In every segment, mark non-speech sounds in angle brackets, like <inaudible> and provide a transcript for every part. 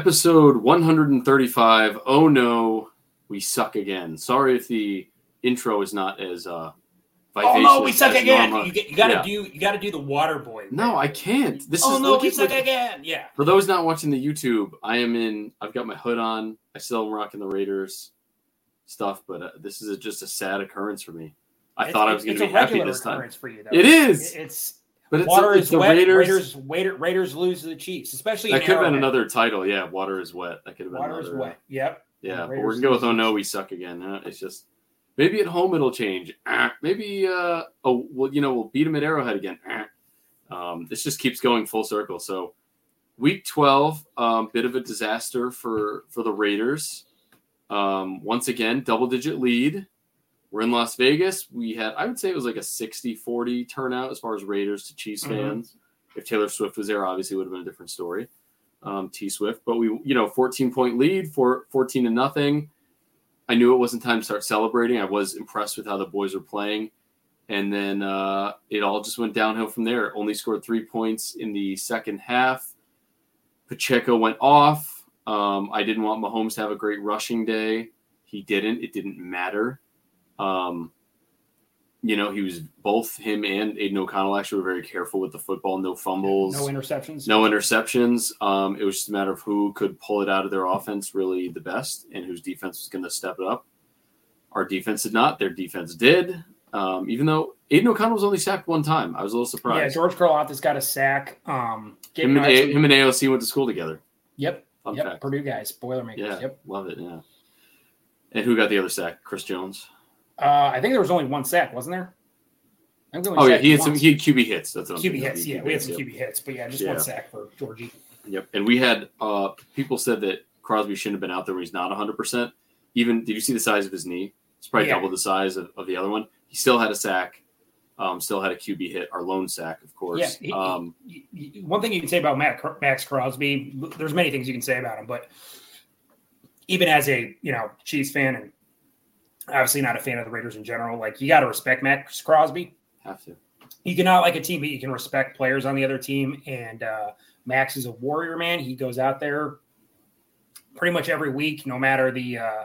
Episode 135. Oh no, we suck again. Sorry if the intro is not as uh Oh no, we suck again. normal. You, get, you gotta Yeah. do you gotta do the water boy. No, I can't. This oh is no, we suck look- again. Yeah. For those not watching the YouTube, I am in. I've got my hood on. I still am rocking the Raiders stuff, but uh, this is a, just a sad occurrence for me. I It's- thought I was gonna be happy this time. for you though. It is. It's But it's, water it's is the wet. Raiders. Raiders Raiders, Raiders lose to the Chiefs, especially that could have been another title. Yeah, water is wet. That could have been Water is another, uh, wet. Yep. Yeah, but we're gonna go with oh no, we suck again. Uh, it's just maybe at home it'll change. Ah, maybe uh oh well you know we'll beat them at Arrowhead again. Ah. Um, this just keeps going full circle. So week twelve, um, bit of a disaster for for the Raiders. Um, once again, double digit lead. We're in Las Vegas. We had I would say it was like a 60-40 turnout as far as Raiders to Chiefs Mhm. fans. If Taylor Swift was there, obviously it would have been a different story um, T Swift. But we, you know, 14 point lead for 14 to nothing. I knew it wasn't time to start celebrating. I was impressed with how the boys were playing. And then uh, it all just went downhill from there. Only scored three points in the second half. Pacheco went off. Um, I didn't want Mahomes to have a great rushing day. He didn't. It didn't matter. Um, you know, he was both him and Aidan O'Connell actually were very careful with the football. No fumbles No interceptions. no interceptions. Um, it was just a matter of who could pull it out of their offense really the best and whose defense was going to step it up. Our defense did not. Their defense did. Um, even though Aidan O'Connell was only sacked one time, I was a little surprised. Yeah. George Karlaftis got a sack. Um, him, and, A- him and AOC went to school together. yep, Fun yep. fact. Purdue guys, Boilermakers. Yeah, Yep. love it. Yeah. And who got the other sack? Chris Jones. Uh, I think there was only one sack, wasn't there? I think we Oh yeah, he had some. He had QB hits. That's what I'm QB thinking hits. He Yeah, we had some yep. QB hits, but yeah, just Yeah. one sack for Georgie. Yep. And we had uh people said that Crosby shouldn't have been out there when he's not 100%. Even did you see the size of his knee? It's probably Yeah. double the size of, of the other one. He still had a sack. Um, still had a QB hit, our lone sack, of course. Yeah, he- um, Y- y- One thing you can say about Matt, Max Crosby, there's many things you can say about him, but even as a you know Chiefs fan and obviously not a fan of the Raiders in general, like you got to respect Max Crosby. have to. You cannot like a team, but you can respect players on the other team. And uh, Max is a warrior, man. He goes out there pretty much every week, no matter the uh,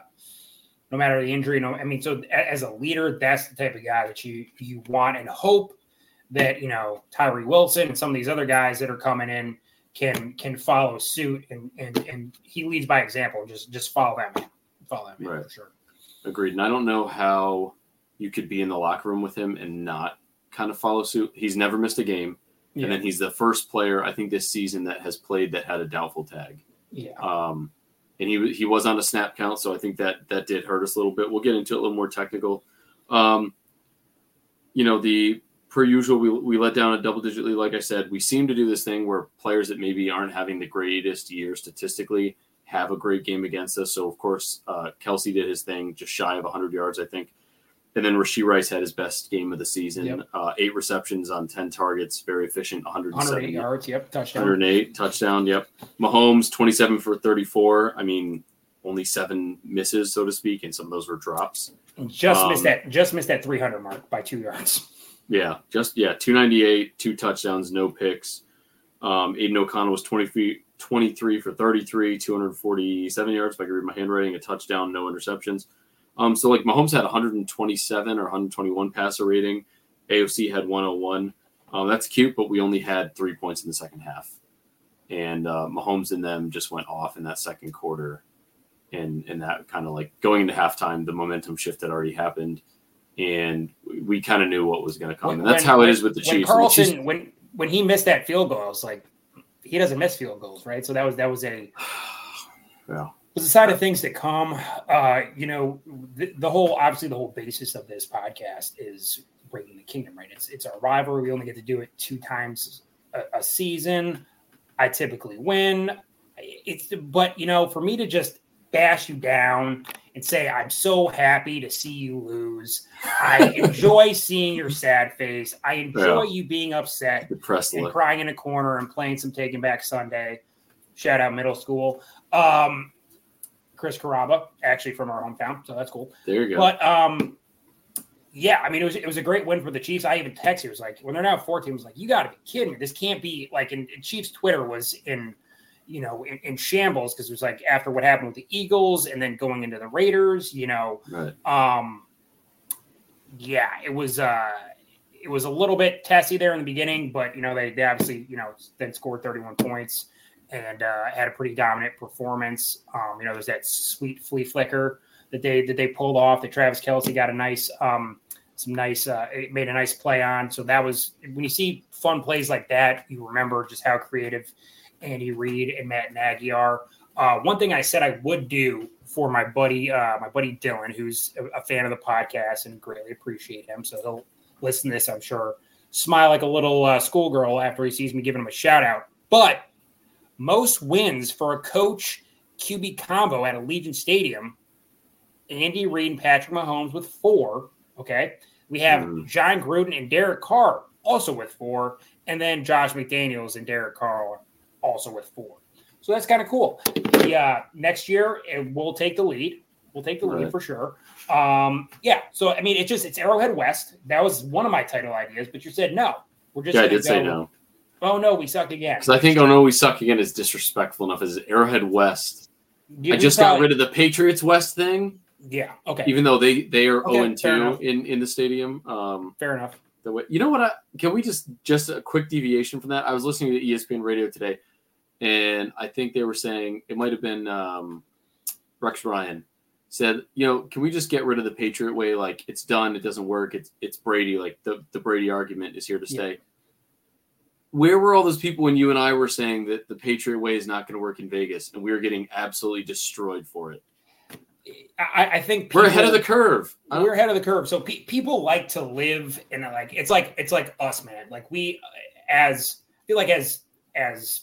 no matter the injury. No, I mean, so as a leader, that's the type of guy that you you want and hope that you know Tyree Wilson and some of these other guys that are coming in can can follow suit and and and he leads by example. Just just follow that man, follow that man Right. for sure. Agreed. And I don't know how you could be in the locker room with him and not kind of follow suit. He's never missed a game. Yeah, And then he's the first player, I think, this season that has played that had a doubtful tag. yeah. Um, and he he was on a snap count, so I think that that did hurt us a little bit. We'll get into it a little more technical. Um, you know, the per usual, we, we let down a double digit lead. Like I said, we seem to do this thing where players that maybe aren't having the greatest year statistically have a great game against us. So of course, uh, Kelce did his thing, just shy of 100 yards, I think. And then Rashee Rice had his best game of the season. Yep. Uh, eight receptions on 10 targets, very efficient, 108 yards. Yep, touchdown. 108 touchdown. Yep. Mahomes 27 for 34. I mean, only seven misses, so to speak, and some of those were drops. Just Um, missed that. Just missed that 300 mark by two yards. Yeah, just yeah, 298, two touchdowns, no picks. Um, Aidan O'Connell was 23, 23 for 33, 247 yards. If I can read my handwriting, a touchdown, no interceptions. Um, so like Mahomes had 127 or 121 passer rating. AOC had 101. Um, that's cute, but we only had three points in the second half, and uh, Mahomes and them just went off in that second quarter, and and that kind of like going into halftime, the momentum shift had already happened, and we, kind of knew what was going to come. and that's how it is with the when Chiefs. And the Chiefs- Carlson, when when he missed that field goal, I was like, he doesn't miss field goals, right? So that was that was a <sighs> yeah, was a side of things that come. Uh, you know, the, the whole obviously the whole basis of this podcast is bringing the kingdom, right? It's it's our rivalry. We only get to do it two times a, a season. I typically win. It's but you know, for me to just bash you down and say I'm so happy to see you lose. I <laughs> enjoy seeing your sad face. I enjoy Yeah. you being upset depressed and look. crying in a corner and playing some Taking Back Sunday. Shout out middle school. Um, Chris Carrabba, actually from our hometown, so that's cool. There you go. But um, yeah, I mean it was it was a great win for the Chiefs. I even texted it was like when they're now 14, I was like, you got to be kidding me. This can't be like. And Chiefs Twitter was in you know, in, in shambles because it was like after what happened with the Eagles and then going into the Raiders, you know, Right. um, yeah, it was uh, it was a little bit testy there in the beginning, but you know they, they obviously you know then scored 31 points and uh, had a pretty dominant performance. Um, you know, there's that sweet flea flicker that they that they pulled off. That Travis Kelce got a nice um, some nice uh, it made a nice play on. So that was when you see fun plays like that, you remember just how creative Andy Reid and Matt Nagy are. Uh, one thing I said I would do for my buddy, uh, my buddy Dylan, who's a, a fan of the podcast and greatly appreciate him. So he'll listen to this, I'm sure. Smile like a little uh, schoolgirl after he sees me giving him a shout out. But most wins for a coach QB combo at Allegiant Stadium, Andy Reid and Patrick Mahomes with four. Okay. We have Hmm. Jon Gruden and Derek Carr also with four. And then Josh McDaniels and Derek Carr also with four. So that's kind of cool. The, uh, next year, it will take the lead. We'll take the lead for sure. Um, yeah. So, I mean, it's just, it's Arrowhead West. That was one of my title ideas, but you said no. We're just Yeah, I did say no. Oh, no, we suck again. Because I think Oh No We Suck Again is disrespectful enough as Arrowhead West. I just got rid of the Patriots West thing, Yeah. Okay. even though they, they are Okay, 0 and 2 in, in the stadium. Um, Fair enough. the way you know what I can we just just a quick deviation from that. I was listening to ESPN radio today, and I think they were saying it might have been um, Rex Ryan said, you know, can we just get rid of the Patriot way? Like it's done, it doesn't work. It's it's Brady. Like the the Brady argument is here to Yeah. stay. Where were all those people when you and I were saying that the Patriot way is not going to work in Vegas, and we were getting absolutely destroyed for it? I, I think We're ahead of the curve. We're ahead of the curve. So pe- people like to live in a, like it's like it's like us, man. Like we as I feel like as as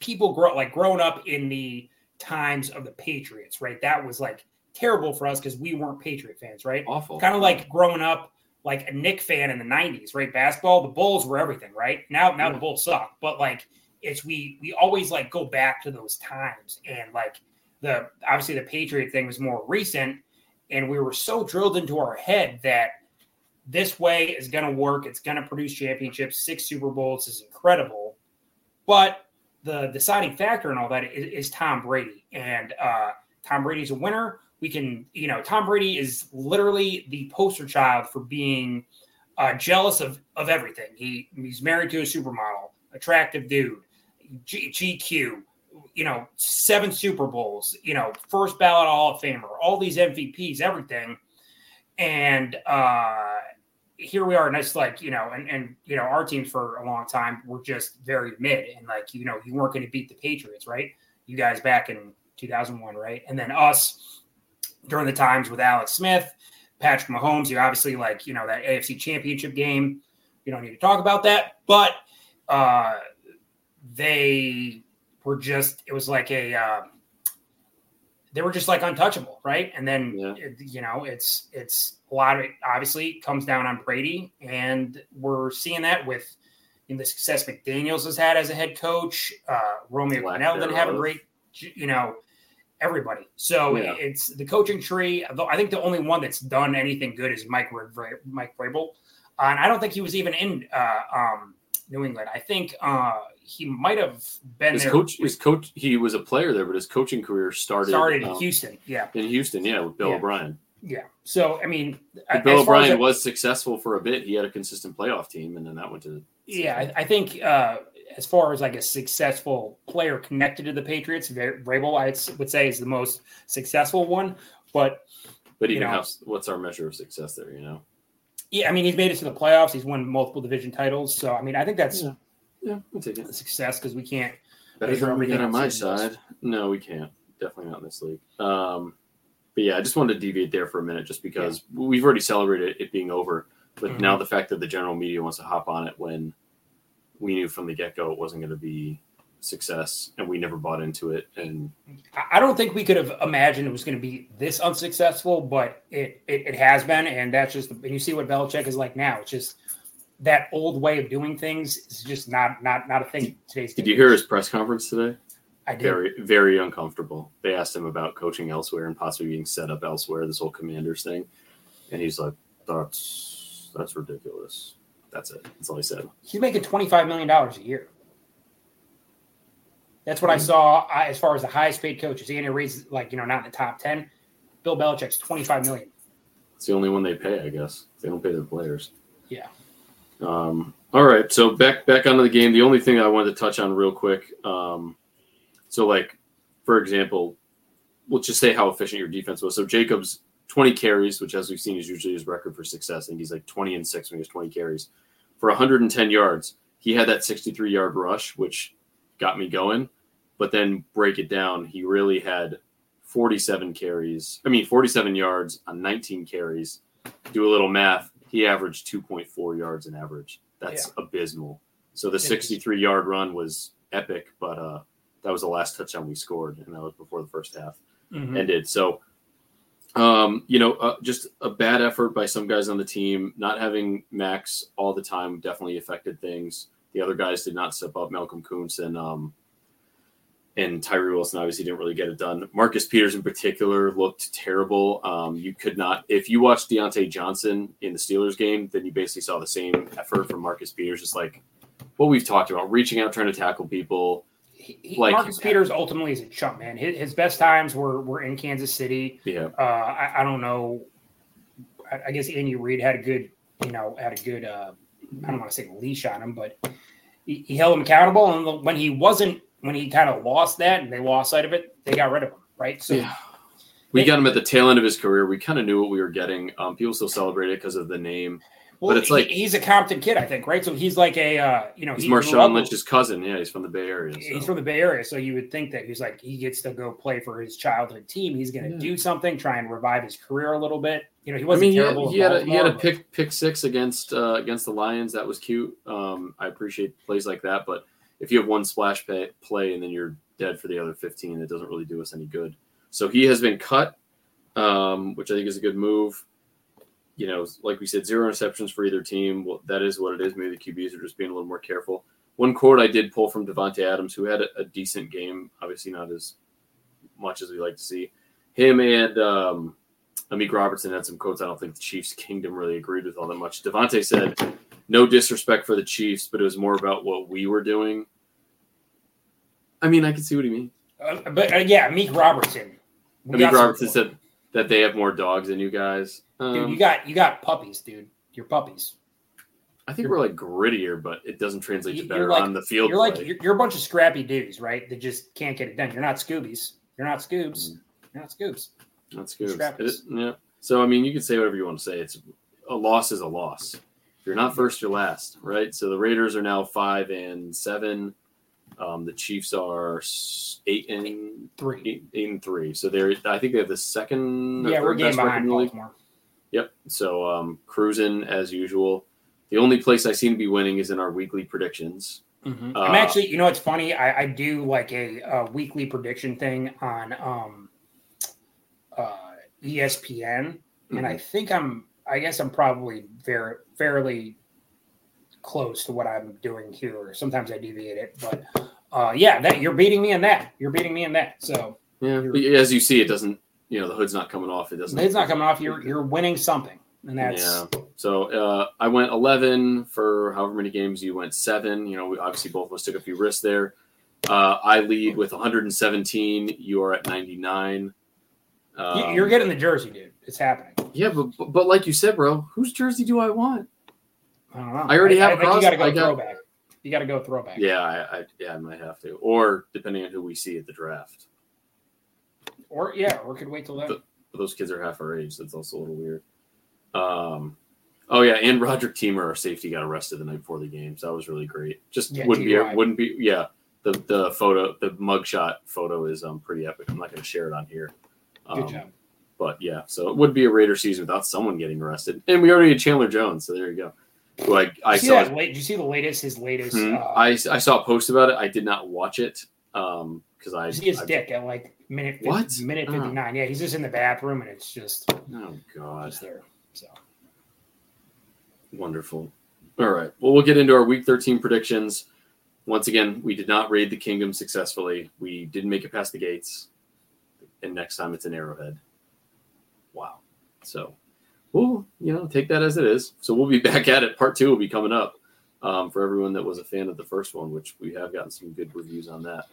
people grow like growing up in the times of the Patriots, right? That was like terrible for us because we weren't Patriot fans, right? awful. Kind of like growing up like a Knick fan in the '90s, right? Basketball, the Bulls were everything, right? Now, now the Bulls suck, but like it's we we always like go back to those times and like the obviously the Patriot thing was more recent, and we were so drilled into our head that this way is going to work. It's going to produce championships, six Super Bowls is incredible, but the deciding factor in all that is, is Tom Brady, and uh, Tom Brady's a winner. We can, you know, Tom Brady is literally the poster child for being uh, jealous of of everything. He he's married to a supermodel, attractive dude, G- GQ, you know, seven Super Bowls, you know, first ballot Hall of Famer, all these MVPs, everything, and uh, here we are, and it's like you know, and and you know, our teams for a long time were just very mid, and like you know, you weren't going to beat the Patriots, right? You guys back in 2001, right? And then us during the times with Alex Smith, Patrick Mahomes. You obviously like you know that AFC Championship game. You don't need to talk about that, but uh, they were just. It was like a. Uh, they were just like untouchable, right? And then Yeah. you know it's it's a lot of it obviously comes down on Brady, and we're seeing that with in the success McDaniel's has had as a head coach. Uh, Romeo Crennel didn't have a great, you know, everybody. So Yeah. it's the coaching tree. Though I think the only one that's done anything good is Mike Mike Vrabel, uh, and I don't think he was even in uh, um, New England. I think uh, he might have been His there. coach, his coach, he was a player there, but his coaching career started, started in um, Houston. Yeah, in Houston, yeah, with Bill Yeah. O'Brien. yeah. So I mean, But Bill O'Brien was successful for a bit. He had a consistent playoff team, and then that went to Yeah, I, I think uh, as far as like a successful player connected to the Patriots, Vrabel, I would say, is the most successful one. But But you even know. how, what's our measure of success there? You know, yeah, I mean, he's made it to the playoffs. He's won multiple division titles. So I mean, I think that's Yeah. Yeah, we'll take it. a success because we can't. Better measure than we everything get on my else in this. side. No, we can't. Definitely not in this league. Um, but yeah, I just wanted to deviate there for a minute, just because we've already celebrated it being over. But Mhm. now the fact that the general media wants to hop on it when we knew from the get go it wasn't going to be success, and we never bought into it, and I- I don't think we could have imagined it was going to be this unsuccessful, but it, it it has been, and that's just. And you see what Belichick is like now. It's just that old way of doing things is just not not not a thing in today's. Did you hear his press conference today? I did. Very, very uncomfortable. They asked him about coaching elsewhere and possibly being set up elsewhere. This whole Commanders thing, and he's like, "That's that's ridiculous." That's it. That's all he said. He's making twenty five million dollars a year. That's what I saw uh, as far as the highest paid coaches. Andy Reid's like you know not in the top ten. Bill Belichick's twenty five million. It's the only one they pay, I guess. They don't pay their players. Yeah. Um, all right, so back back onto the game. The only thing I wanted to touch on real quick. Um, so, like, for example, let's just say how efficient your defense was. So Jacobs, twenty carries, which as we've seen is usually his record for success. I think he's like twenty and six when he has twenty carries for 110 yards. He had that 63 yard rush, which got me going. But then break it down, he really had 47 carries. I mean, 47 yards on 19 carries. Do a little math. He averaged 2.4 yards an average. That's yeah. abysmal. So the 63 yard run was epic, but uh, that was the last touchdown we scored, and that was before the first half mm-hmm. ended. So, um, you know, uh, just a bad effort by some guys on the team. Not having Max all the time definitely affected things. The other guys did not step up. Malcolm Koonce and um, and Tyree Wilson obviously didn't really get it done. Marcus Peters in particular looked terrible. Um, you could not, if you watched Diontae Johnson in the Steelers game, then you basically saw the same effort from Marcus Peters, just like what we've talked about, reaching out, trying to tackle people. He, like Marcus Peters ultimately is a chump, man. His, his, best times were were in Kansas City. Yeah, uh, I, I, don't know. I, I, guess Andy Reid had a good, you know, had a good. Uh, I don't want to say leash on him, but he, he held him accountable. And when he wasn't when he kind of lost that and they lost sight of it, they got rid of him, right? So yeah. we they, got him at the tail end of his career. We kind of knew what we were getting. Um, people still celebrate it because of the name. Well, but it's like he's a Compton kid, I think, right? So he's like a uh, you know he's he Marshawn Lynch's cousin. Yeah, he's from the Bay Area. So. He's from the Bay Area, so you would think that he's like he gets to go play for his childhood team. He's going to yeah. do something, try and revive his career a little bit. You know, he wasn't I mean, terrible. He had, he had a, he had a pick pick six against uh, against the Lions. That was cute. Um, I appreciate plays like that, but if you have one splash pay, play and then you're dead for the other 15. It doesn't really do us any good. So he has been cut, um, which I think is a good move. You know, like we said, zero interceptions for either team. Well, that is what it is. Maybe the QBs are just being a little more careful. One quote I did pull from Davante Adams, who had a, a decent game, obviously not as much as we like to see. Him and um, Amik Robertson had some quotes I don't think the Chiefs' kingdom really agreed with all that much. Davante said, "No disrespect for the Chiefs, but it was more about what we were doing." I mean, I can see what he means. Uh, but uh, yeah, Meek Robertson. Meek Robertson said that they have more dogs than you guys. Um, dude, you got you got puppies, dude. You're puppies. I think you're, we're like grittier, but it doesn't translate to better like, on the field. You're play. like you're, you're, a bunch of scrappy dudes, right? That just can't get it done. You're not Scoobies. You're not Scoobs. Mm. You're not Scoobs. Not Scoobs. It, yeah. So I mean, you can say whatever you want to say. It's a loss is a loss. You're not first, you're last, right? So the Raiders are now five and seven. Um, the Chiefs are eight and three, eight, eight, and three. So they're I think they have the second. Yeah, we're game behind Baltimore. Yep. So um, cruising as usual. The only place I seem to be winning is in our weekly predictions. Mm-hmm. Uh, I'm actually, you know, it's funny. I, I do like a, a, weekly prediction thing on um, uh, ESPN, mm-hmm. and I think I'm. I guess I'm probably very fairly close to what I'm doing here. Sometimes I deviate it, but uh, yeah, that you're beating me in that. You're beating me in that. So yeah, as you see, it doesn't. You know, the hood's not coming off. It doesn't. Hood's not coming off. You're you're winning something, and that's yeah. So uh, I went 11 for however many games you went seven. You know, we obviously both of us took a few risks there. Uh, I lead with 117. You are at 99. Um, you're getting the jersey, dude. It's happening. Yeah, but but like you said, bro, whose jersey do I want? I don't know. I already have. I, I you got to go got, throwback. You got to go throwback. Yeah, I, I, yeah, I might have to, or depending on who we see at the draft. Or yeah, or could wait till then. The, those kids are half our age. That's also a little weird. Um, oh yeah, and Roderick Teamer, our safety, got arrested the night before the game. So that was really great. Just yeah, wouldn't be wouldn't be yeah. The the photo, the mugshot photo is um pretty epic. I'm not going to share it on here. Um, Good job. But yeah, so it would be a Raider season without someone getting arrested, and we already had Chandler Jones. So there you go who I, I saw. That, did you see the latest? His latest. Hmm. Uh, I, I saw a post about it. I did not watch it um because I see his I, dick at like minute 50, what minute fifty nine. Oh. Yeah, he's just in the bathroom and it's just oh god just there. So wonderful. All right. Well, we'll get into our week thirteen predictions. Once again, we did not raid the kingdom successfully. We didn't make it past the gates, and next time it's an arrowhead. Wow. So we'll you know take that as it is. So we'll be <laughs> back at it. Part two will be coming up. um, for everyone that was a fan of the first one, which we have gotten some good reviews on that.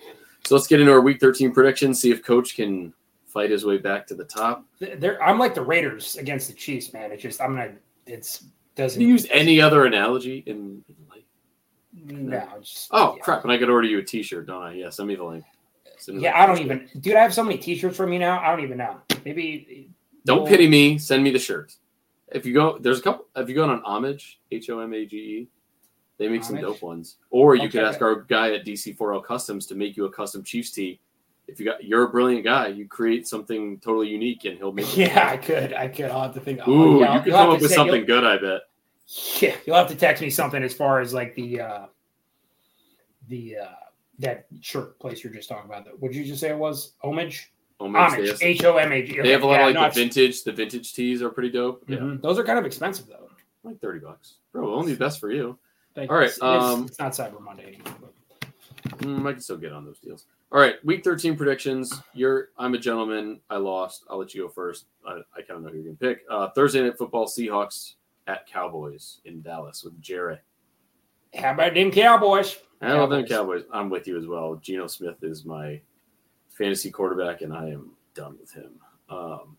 So let's get into our Week 13 predictions. See if Coach can fight his way back to the top. There, I'm like the Raiders against the Chiefs, man. It's just I'm gonna. It's doesn't Can you use any other analogy in? Like, no. Just, oh yeah. crap! And I could order you a T-shirt, don't I? Yeah, send me the link. Me the Yeah, I don't even, dude. I have so many T-shirts from you now. I don't even know. Maybe Don't Well- pity me. Send me the shirt. If you go, there's a couple. If you go on Homage, H O M A G E, they make some dope ones. Or you I'll could ask our guy at DC4L Customs to make you a custom Chiefs tee. If you got, you're a brilliant guy. You create something totally unique, and he'll make. Yeah, I could. I could. I'll have to think. Ooh, yeah, you could come up with say- something good. I bet. yeah, you'll have to text me something as far as like the uh the uh that shirt place you're just talking about. What did you just say it was? Homage. Homage. H O M A G. they have a lot Yeah, of no, like the it's- vintage. The vintage tees are pretty dope. Yeah, mhm. Those are kind of expensive though. like thirty bucks, bro. Only best for you. Like, All right, it's, um, it's not Cyber Monday anymore. But Mm, I can still get on those deals. All right, week 13 predictions. You're I'm a gentleman. I lost. I'll let you go first. I, I kind of know who you're going to pick. Uh, Thursday night football Seahawks at Cowboys in Dallas with Jarrett. how about them Cowboys? I love them. Cowboys. I'm with you as well. Geno Smith is my fantasy quarterback, and I am done with him. Um,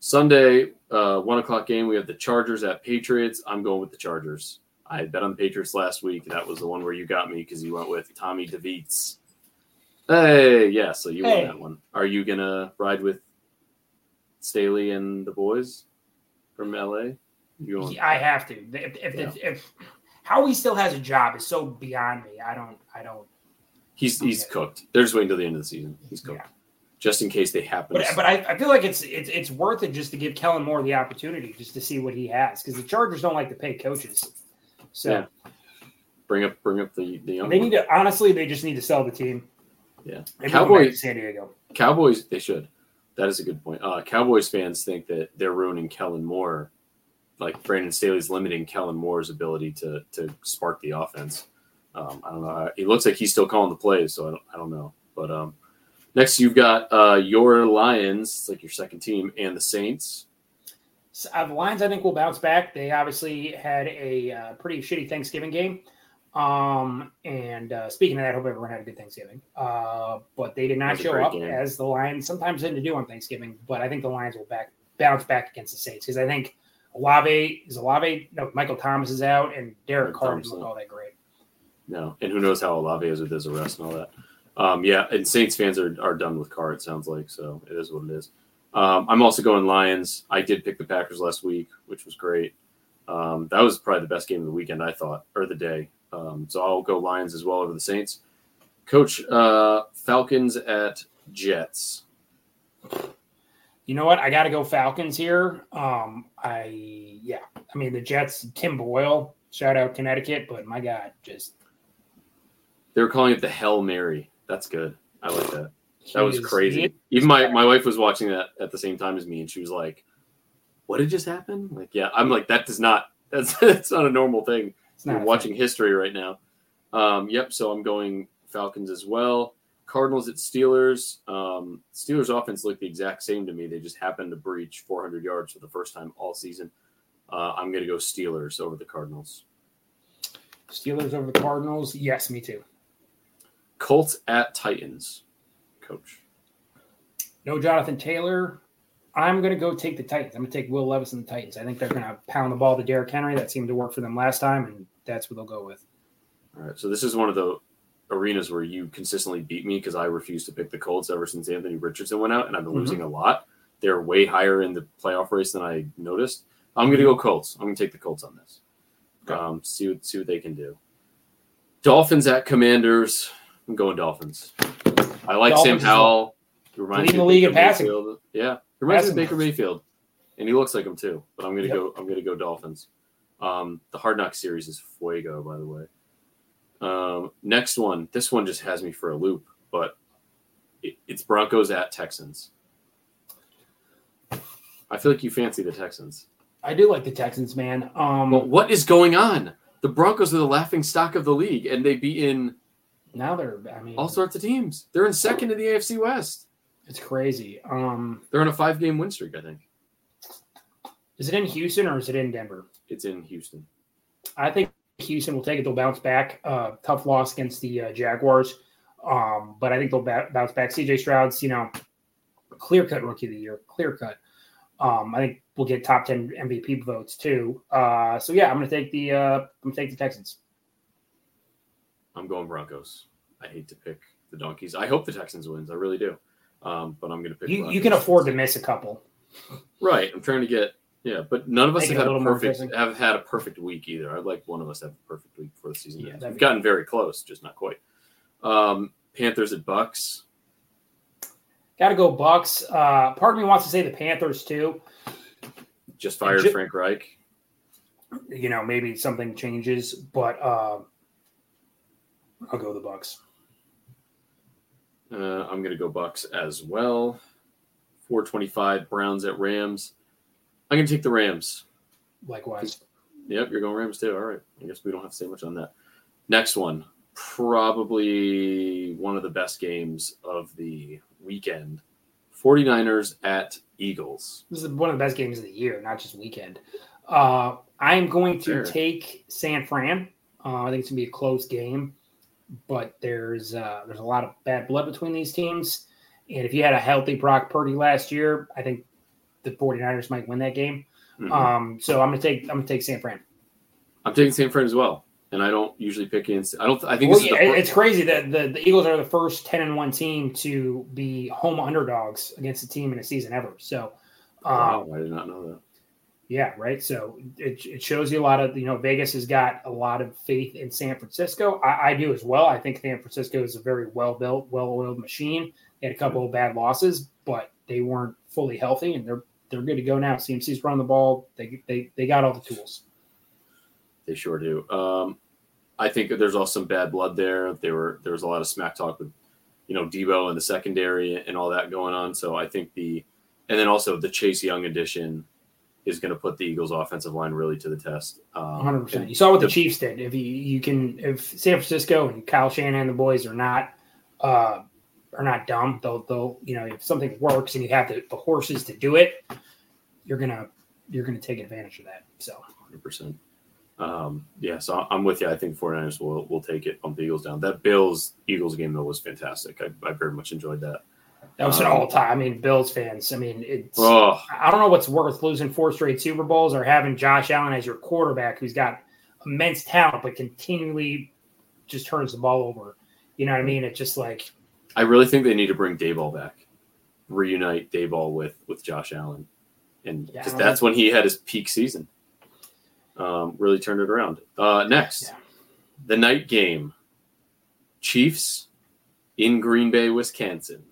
Sunday, uh, one o'clock game. We have the Chargers at Patriots. I'm going with the Chargers. I bet on the Patriots last week. That was the one where you got me because you went with Tommy DeVito's. Hey, yeah. So you Hey. won that one. Are you gonna ride with Staley and the boys from LA? You going? I have to. If, if, if, if how he still has a job is so beyond me. I don't. I don't. He's he's cooked. They're just waiting till the end of the season. He's cooked. Yeah. Just in case they happen. But but I, I feel like it's it's it's worth it just to give Kellen Moore the opportunity just to see what he has because the Chargers don't like to pay coaches. So Yeah. bring up bring up the the young they one. need to honestly they just need to sell the team. Yeah. Maybe Cowboy- go back to San Diego. Cowboys. They should. That is a good point. Uh, Cowboys fans think that they're ruining Kellen Moore, like Brandon Staley's limiting Kellen Moore's ability to to spark the offense. Um, I don't know. He looks like he's still calling the plays, so I don't, I don't know. But um, next you've got uh, your Lions, it's like your second team, and the Saints. So, uh, the Lions, I think, will bounce back. They obviously had a uh, pretty shitty Thanksgiving game. Um, and uh, speaking of that, I hope everyone had a good Thanksgiving. Uh, but they did not show up game. as the Lions sometimes tend to do on Thanksgiving. But I think the Lions will back bounce back against the Saints because I think Olave is Olave. No, Michael Thomas is out, and Derek Carr didn't look all that great. No, and who knows how Olave is with his arrest and all that. Um, yeah, and Saints fans are, are done with Carr. It sounds like so. It is what it is. Um, I'm also going Lions. I did pick the Packers last week, which was great. Um, that was probably the best game of the weekend, I thought, or the day. Um, so I'll go Lions as well over the Saints. Coach, uh, Falcons at Jets. You know what? I got to go Falcons here. Um, I yeah. I mean the Jets. Tim Boyle. Shout out Connecticut, but my God, just They were calling it the Hell Mary. That's good. I like that. That was crazy. Even my, my wife was watching that at the same time as me, and she was like, "What did just happen?" Like, yeah, I'm like, that does not. <laughs> That's that's not a normal thing. it's not We're watching thing. history right now. Um, yep. So I'm going Falcons as well. Cardinals at Steelers. Um, Steelers offense looked the exact same to me. They just happened to breach 400 yards for the first time all season. Uh, I'm going to go Steelers over the Cardinals. Steelers over the Cardinals. Yes, me too. Colts at Titans. Coach. No Jonathan Taylor. I'm going to go take the Titans. I'm going to take Will Levis and the Titans. I think they're going to pound the ball to Derrick Henry. That seemed to work for them last time, and that's what they'll go with. All right. So this is one of the arenas where you consistently beat me because I refuse to pick the Colts ever since Anthony Richardson went out, and I've been Mhm. losing a lot. They're way higher in the playoff race than I noticed. I'm going to go Colts. I'm going to take the Colts on this. Okay. Um, see what see what they can do. Dolphins at Commanders. I'm going Dolphins. I like Dolphins Sam Howell. He reminds Leading me of the league in Baker passing. Mayfield. Yeah, he reminds me of Baker Mayfield, and he looks like him too. But I'm going to Yep. go. I'm going to go Dolphins. Um, the Hard Knock series is fuego, by the way. Um, next one. This one just has me for a loop, but it, it's Broncos at Texans. I feel like you fancy the Texans. I do like the Texans, man. Um, But what is going on? The Broncos are the laughing stock of the league, and they beat in now they're. I mean, all sorts of teams. They're in second in the AFC West. it's crazy. Um, They're on a five game win streak, I think. is it in Houston or is it in Denver? It's in Houston. I think Houston will take it. They'll bounce back. Uh, tough loss against the uh, Jaguars, um, but I think they'll ba- bounce back. CJ Stroud's, you know, clear cut rookie of the year, clear cut. Um, I think we'll get top ten MVP votes too. Uh, so yeah, I'm gonna take the uh, I'm gonna take the Texans. I'm going Broncos. I hate to pick the Donkeys. I hope the Texans wins. I really do. Um, but I'm going to pick. You, you can afford to miss a couple. Right. I'm trying to get. Yeah, but none of us Make have had a more perfect have had a perfect week either. I'd like one of us to have a perfect week for the season Yeah, We've gotten very close, just not quite. Um, Panthers at Bucks. Got to go Bucks. Uh, part of me wants to say the Panthers too. Just fired Ju- Frank Reich. You know, maybe something changes, but uh, I'll go the Bucks. Uh, I'm going to go Bucks as well. 425 Browns at Rams. I'm going to take the Rams. Likewise. Yep, you're going Rams too. All right. I guess we don't have to say much on that. Next one. Probably one of the best games of the weekend. 49ers at Eagles. This is one of the best games of the year, not just weekend. Uh, I'm going to take San Fran. Uh, I think it's gonna be a close game, but there's uh, there's a lot of bad blood between these teams. And if you had a healthy Brock Purdy last year, I think the 49ers might win that game. Mhm. Um, so I'm gonna take I'm gonna take San Fran. I'm taking San Fran as well. And I don't usually pick against. I don't. I think Well, yeah, it's crazy that the, the Eagles are the first 10 and 1 team to be home underdogs against a team in a season ever. So, um, Wow, I did not know that. Yeah, right. So it, it shows you a lot of you know Vegas has got a lot of faith in San Francisco. I, I do as well. I think San Francisco is a very well built, well oiled machine. They had a couple of bad losses, but they weren't fully healthy, and they're they're good to go now. CMC's running the ball. They they they got all the tools. They sure do. Um, I think that there's also some bad blood there. There were there was a lot of smack talk with, you know, Deebo in the secondary and all that going on. So I think the, and then also the Chase Young addition is going to put the Eagles' offensive line really to the test. Um, 100. percent You saw what the, the- Chiefs did. If you you can if San Francisco and Kyle Shanahan and the boys are not uh are not dumb, they'll they'll you know if something works and you have the, the horses to do it, you're gonna you're gonna take advantage of that. So. 100%. Um, yeah, so I'm with you. I think 49ers will, will take it, bump the Eagles down. That Bills Eagles game, though, was fantastic. I, I very much enjoyed that. That was an Um, all time. I mean, Bills fans. I mean, it's. I don't know what's worth losing four straight Super Bowls or having Josh Allen as your quarterback, who's got immense talent but continually just turns the ball over. You know what I mean? It's just like I really think they need to bring Daboll back, reunite Daboll with with Josh Allen, and Yeah, I because don't that's when he had his peak season. Um, really turned it around. Uh, next, Yeah. the night game, Chiefs in Green Bay, Wisconsin.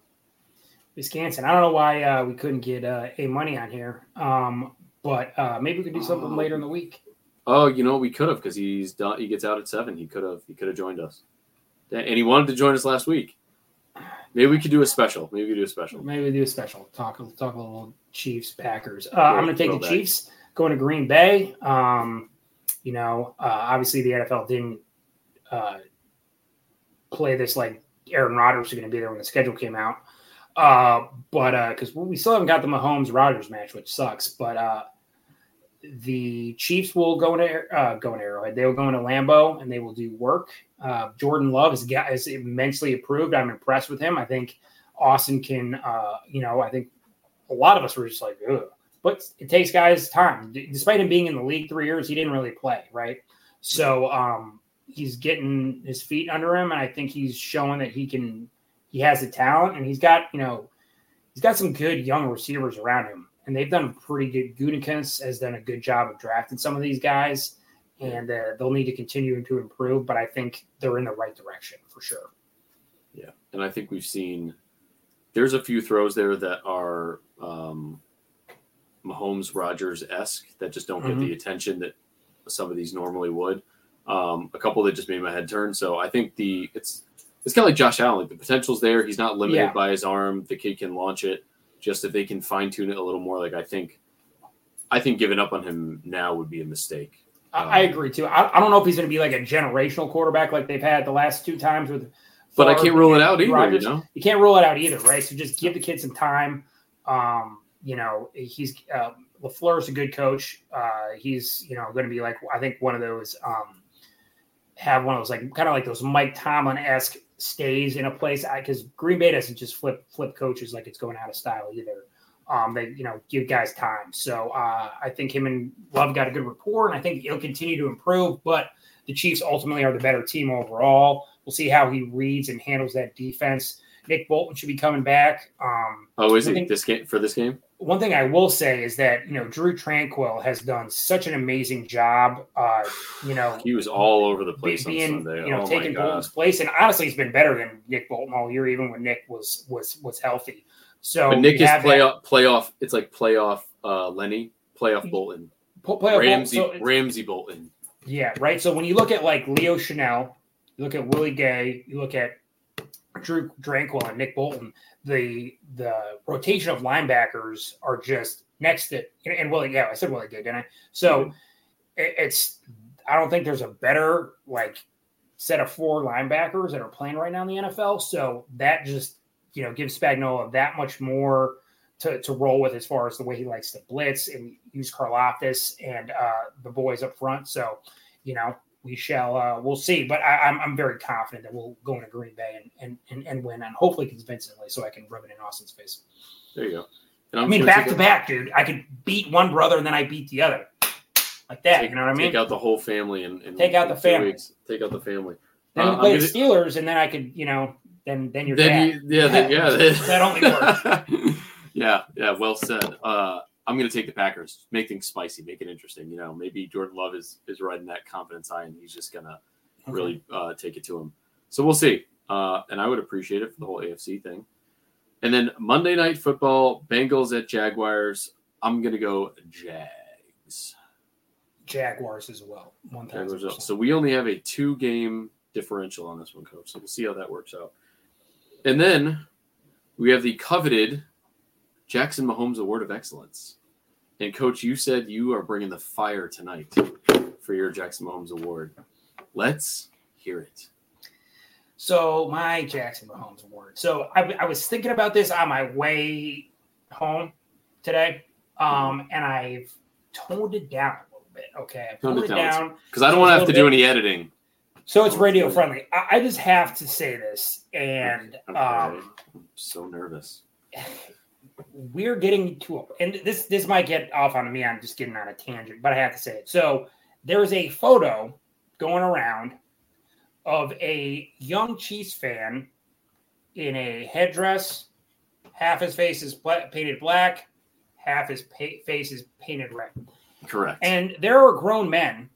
Wisconsin. I don't know why uh, we couldn't get uh, a money on here, um, but uh, maybe we could do something later in the week. Oh, you know we could have because he's done. He gets out at seven. He could have. He could have joined us, and he wanted to join us last week. Maybe we could do a special. Maybe we could do a special. Maybe we do a special talk. Talk a little Chiefs Packers. Uh, I'm going to take the Throwback. Chiefs going to Green Bay. Um, you know, uh, obviously the NFL didn't uh, play this like Aaron Rodgers was going to be there when the schedule came out. Uh, but because we still haven't got the Mahomes Rodgers match, which sucks. But uh, the Chiefs will go into uh, go into Arrowhead. They will go into Lambeau and they will do work. Uh, Jordan Love is, is immensely improved. I'm impressed with him. I think Austin can, uh, you know, I think a lot of us were just like, Ugh. but it takes guys time. D- Despite him being in the league three years, he didn't really play, right? So um, he's getting his feet under him, and I think he's showing that he can. He has the talent, and he's got you know, he's got some good young receivers around him, and they've done a pretty good. Gutekunst has done a good job of drafting some of these guys, and uh, they'll need to continue to improve. But I think they're in the right direction for sure. Yeah, and I think we've seen there's a few throws there that are um, Mahomes Rodgers esque that just don't get Mm-hmm. the attention that some of these normally would. Um, a couple that just made my head turn. So I think the it's it's kind of like Josh Allen. Like the potential's there. He's not limited Yeah. by his arm. The kid can launch it. Just if they can fine tune it a little more, like I think, I think giving up on him now would be a mistake. I, I agree too. I, I don't know if he's going to be like a generational quarterback like they've had the last two times with. But I can't rule it out either. Rodgers. You know, you can't rule it out either, right? So just give the kid some time. Um, you know, he's uh, LaFleur's a good coach. Uh, he's you know going to be like I think one of those um, have one of those like kind of like those Mike Tomlin esque stays in a place because Green Bay doesn't just flip flip coaches like it's going out of style either. Um, they you know give guys time. So uh, I think him and Love got a good rapport, and I think he'll continue to improve. But the Chiefs ultimately are the better team overall. We'll see how he reads and handles that defense. Nick Bolton should be coming back. Um, oh, is he this game for this game? One thing I will say is that you know Drue Tranquill has done such an amazing job. Uh, you know, <sighs> he was all over the place being, on Sunday. You know, oh taking Bolton's place, and honestly, he's been better than Nick Bolton all year, even when Nick was was was healthy. So but Nick is playoff playoff. It's like playoff uh, Lenny, playoff Bolton, playoff Ramsay Bolton, so Ramsay Bolton. Yeah, right. So when you look at like Leo Chenal, you look at Willie Gay, you look at Drue Tranquill and Nick Bolton, the the rotation of linebackers are just next to it. and Willie. Yeah, I said Willie Gay, didn't I? So mm-hmm. it, it's I don't think there's a better like set of four linebackers that are playing right now in the NFL. So that just you know gives Spagnuolo that much more to, to roll with as far as the way he likes to blitz and use Karlaftis and uh, the boys up front. So you know we shall uh, we'll see. But I, am I'm, I'm very confident that we'll go into Green Bay and, and, and, and win, and hopefully convincingly, so I can rub it in Austin's face. There you go. I mean, back to back, dude. I could beat one brother and then I beat the other, like that. Take, you know what I mean? Take out the whole family and, and take out the family. Weeks. Take out the family. Then uh, we play the Steelers, and then I could, you know, then then you're then you, yeah, then, yeah. that only works. <laughs> yeah, yeah. Well said. Uh, I'm going to take the Packers. Make things spicy, make it interesting. You know, maybe Jordan Love is is riding that confidence high, and he's just going to okay. really uh, take it to him. So we'll see. Uh, and I would appreciate it for the whole AFC thing. And then Monday Night Football, Bengals at Jaguars. I'm going to go Jags. Jaguars as well. One thousand. So we only have a two game differential on this one, coach. So we'll see how that works out. And then we have the coveted Jackson Mahomes Award of Excellence. And coach, you said you are bringing the fire tonight for your Jackson Mahomes award. Let's hear it. So my Jackson Mahomes award. So I, I was thinking about this on my way home today, um, and I've toned it down a little bit. Okay, I've toned, toned it down because I don't want to have to bit. do any editing. So it's radio friendly. I, I, just have to say this, and okay. um, I'm so nervous <laughs> we're getting to and this this might get off on me. I'm just getting on a tangent, but I have to say it. So there's a photo going around of a young Chiefs fan in a headdress. Half his face is painted black, half his pa- face is painted red. Correct. And there are grown men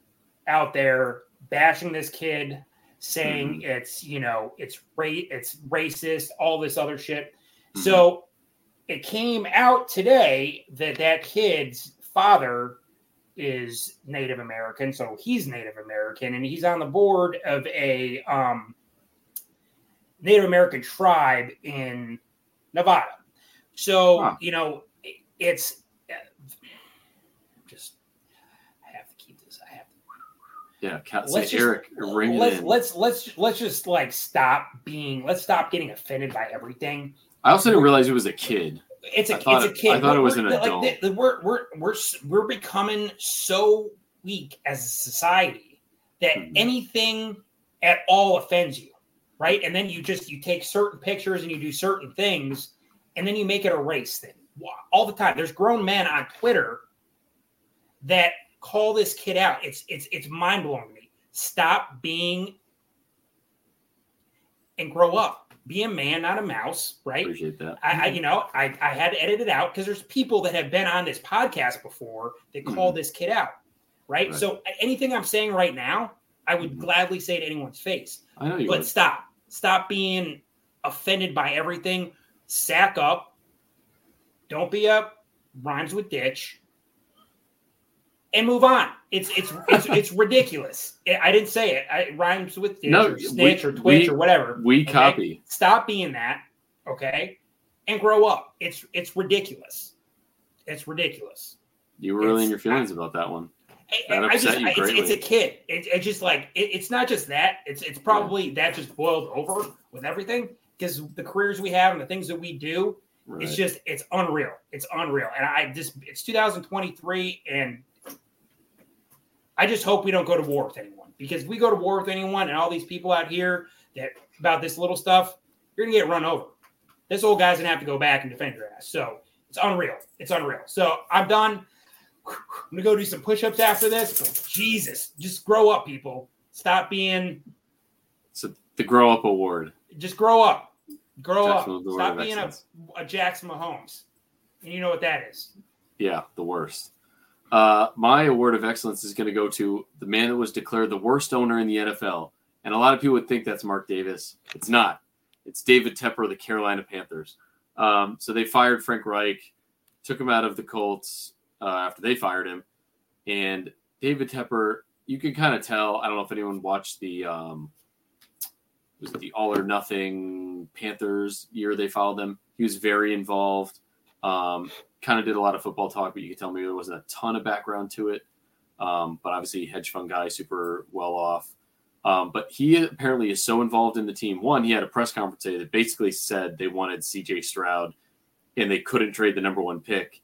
out there bashing this kid, saying mm-hmm. it's you know it's rate it's racist, all this other shit. Mm-hmm. So it came out today that that kid's father is Native American, so he's Native American, and he's on the board of a um, Native American tribe in Nevada. So huh. you know, it's just I have to keep this. I have to. Yeah, let's just, Eric, ring let's, let's let's let's just like stop being. Let's stop getting offended by everything. I also didn't realize it was a kid. It's a, it's a kid. I thought it was an adult. Like, we're, we're, we're, we're becoming so weak as a society that mm-hmm. anything at all offends you, right? And then you just you take certain pictures and you do certain things, and then you make it a race thing all the time. There's grown men on Twitter that call this kid out. It's it's it's mind blowing to me. Stop being and grow up be a man, not a mouse, right? Appreciate that. I, I you know, I, I had to edit it out because there's people that have been on this podcast before that call mm-hmm. this kid out, right? right? So anything I'm saying right now, I would mm-hmm. gladly say to anyone's face. I know you But would. stop. Stop being offended by everything. Sack up. Don't be up. Rhymes with ditch and move on. It's it's it's, it's ridiculous. I didn't say it. it rhymes with ditch no, or snitch we, or twitch we, or whatever. We okay? copy. Stop being that, okay, and grow up. It's it's ridiculous. It's ridiculous. You were really in your feelings I, about that one. That I, just, it's, it's, a kid. It, it's just like it, it's not just that. It's it's probably yeah. that just boiled over with everything because the careers we have and the things that we do. Right. It's just it's unreal. It's unreal, and I just it's 2023 and I just hope we don't go to war with anyone. because if we go to war with anyone and all these people out here that about this little stuff, you're gonna get run over. This old guy's gonna have to go back and defend your ass. So it's unreal. It's unreal. So I'm done. <sighs> I'm gonna go do some push-ups after this. But Jesus, just grow up, people. Stop being. So the Grow Up Award. Just grow up. Grow Jackson up. Stop being a, a Jackson Mahomes. And you know what that is. Yeah, the worst. Uh, my award of excellence is going to go to the man that was declared the worst owner in the NFL. And a lot of people would think that's Mark Davis. It's not. It's David Tepper of the Carolina Panthers. Um, so they fired Frank Reich, took him out of the Colts uh, after they fired him. And David Tepper, you can kind of tell. I don't know if anyone watched the um, was it the All or Nothing Panthers year they followed them. He was very involved. Um, kind of did a lot of football talk, but you could tell me there wasn't a ton of background to it. Um, but obviously, hedge fund guy, super well off. Um, but he apparently is so involved in the team. One, he had a press conference today that basically said they wanted CJ Stroud and they couldn't trade the number one pick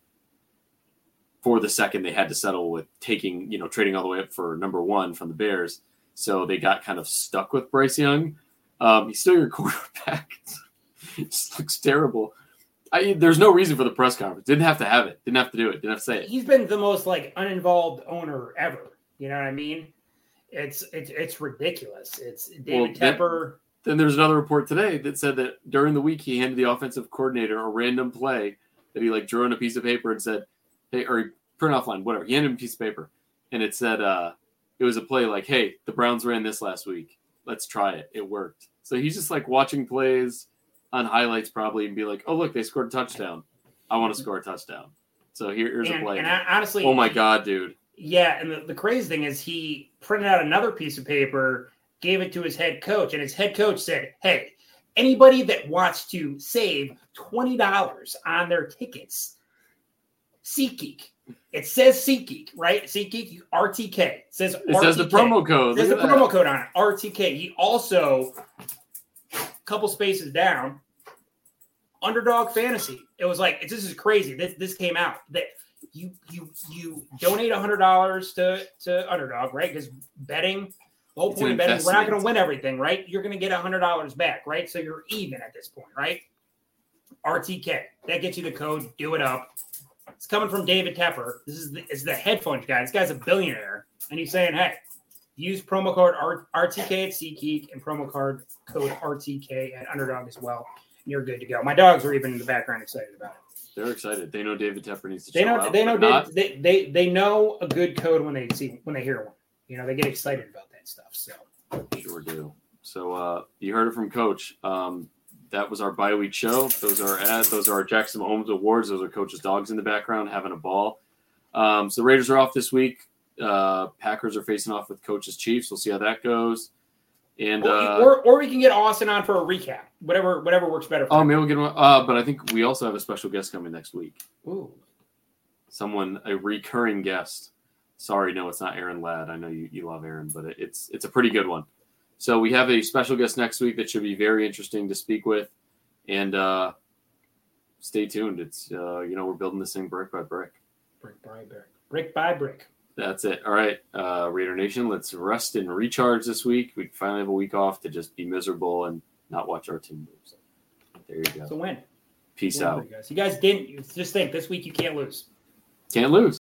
for the second they had to settle with taking, you know, trading all the way up for number one from the Bears. So they got kind of stuck with Bryce Young. Um, he's still your <laughs> quarterback. just looks terrible. I, there's no reason for the press conference. Didn't have to have it. Didn't have to do it. Didn't have to say it. He's been the most like uninvolved owner ever. You know what I mean? It's it's it's ridiculous. It's David Well, Tepper. Then there's another report today that said that during the week he handed the offensive coordinator a random play that he like drew on a piece of paper and said, "Hey," or he print off line, whatever. He handed him a piece of paper, and it said, uh, "It was a play like, hey, the Browns ran this last week. Let's try it. It worked." So he's just like watching plays on highlights probably and be like, "Oh look, they scored a touchdown. I want to score a touchdown." So here, here's a play. and I, honestly, oh my god, dude! Yeah, and the, the crazy thing is he printed out another piece of paper, gave it to his head coach, and his head coach said, Hey, anybody that wants to save $20 on their tickets, SeatGeek. It says SeatGeek, right? SeatGeek, RTK. It says It says the promo code. There's a Look at that. promo code on it, RTK. He also, couple spaces down, Underdog Fantasy. It was like this is crazy. This this came out that you you you donate a hundred dollars to to Underdog, right? Because betting, the whole point of betting, we're not going to win everything, right? You're going to get a hundred dollars back, right? So you're even at this point, right? RTK that gets you the code. Do it up. It's coming from David Tepper. This is the, is the headphones guy. This guy's a billionaire, and he's saying, "Hey, use promo code RTK at SeatGeek and promo code code RTK at Underdog as well. And you're good to go." My dogs are even in the background excited about it. They're excited. They know David Tepper needs to. They know out, they know not- they, they they know a good code when they see when they hear one. You know, they get excited about that stuff. So Sure do. So uh, you heard it from Coach. Um, that was our bye week show. Those are ad, those are our Jackson Mahomes awards. Those are Coach's dogs in the background having a ball. Um, so Raiders are off this week. Uh, Packers are facing off with coaches Chiefs. We'll see how that goes. And or, uh, or, or we can get Austin on for a recap. Whatever whatever works better. For oh, him. maybe we'll get one. Uh, but I think we also have a special guest coming next week. Ooh. Someone a recurring guest. Sorry, no, it's not Aaron Ladd. I know you, you love Aaron, but it, it's it's a pretty good one. So we have a special guest next week that should be very interesting to speak with, and uh, stay tuned. It's uh, you know we're building this thing brick by brick. brick by brick, brick by brick. That's it. All right, uh, Raider Nation, let's rest and recharge this week. We finally have a week off to just be miserable and not watch our team lose. There you go. So win. Peace Win out. You guys. you guys didn't just think this week you can't lose. Can't lose.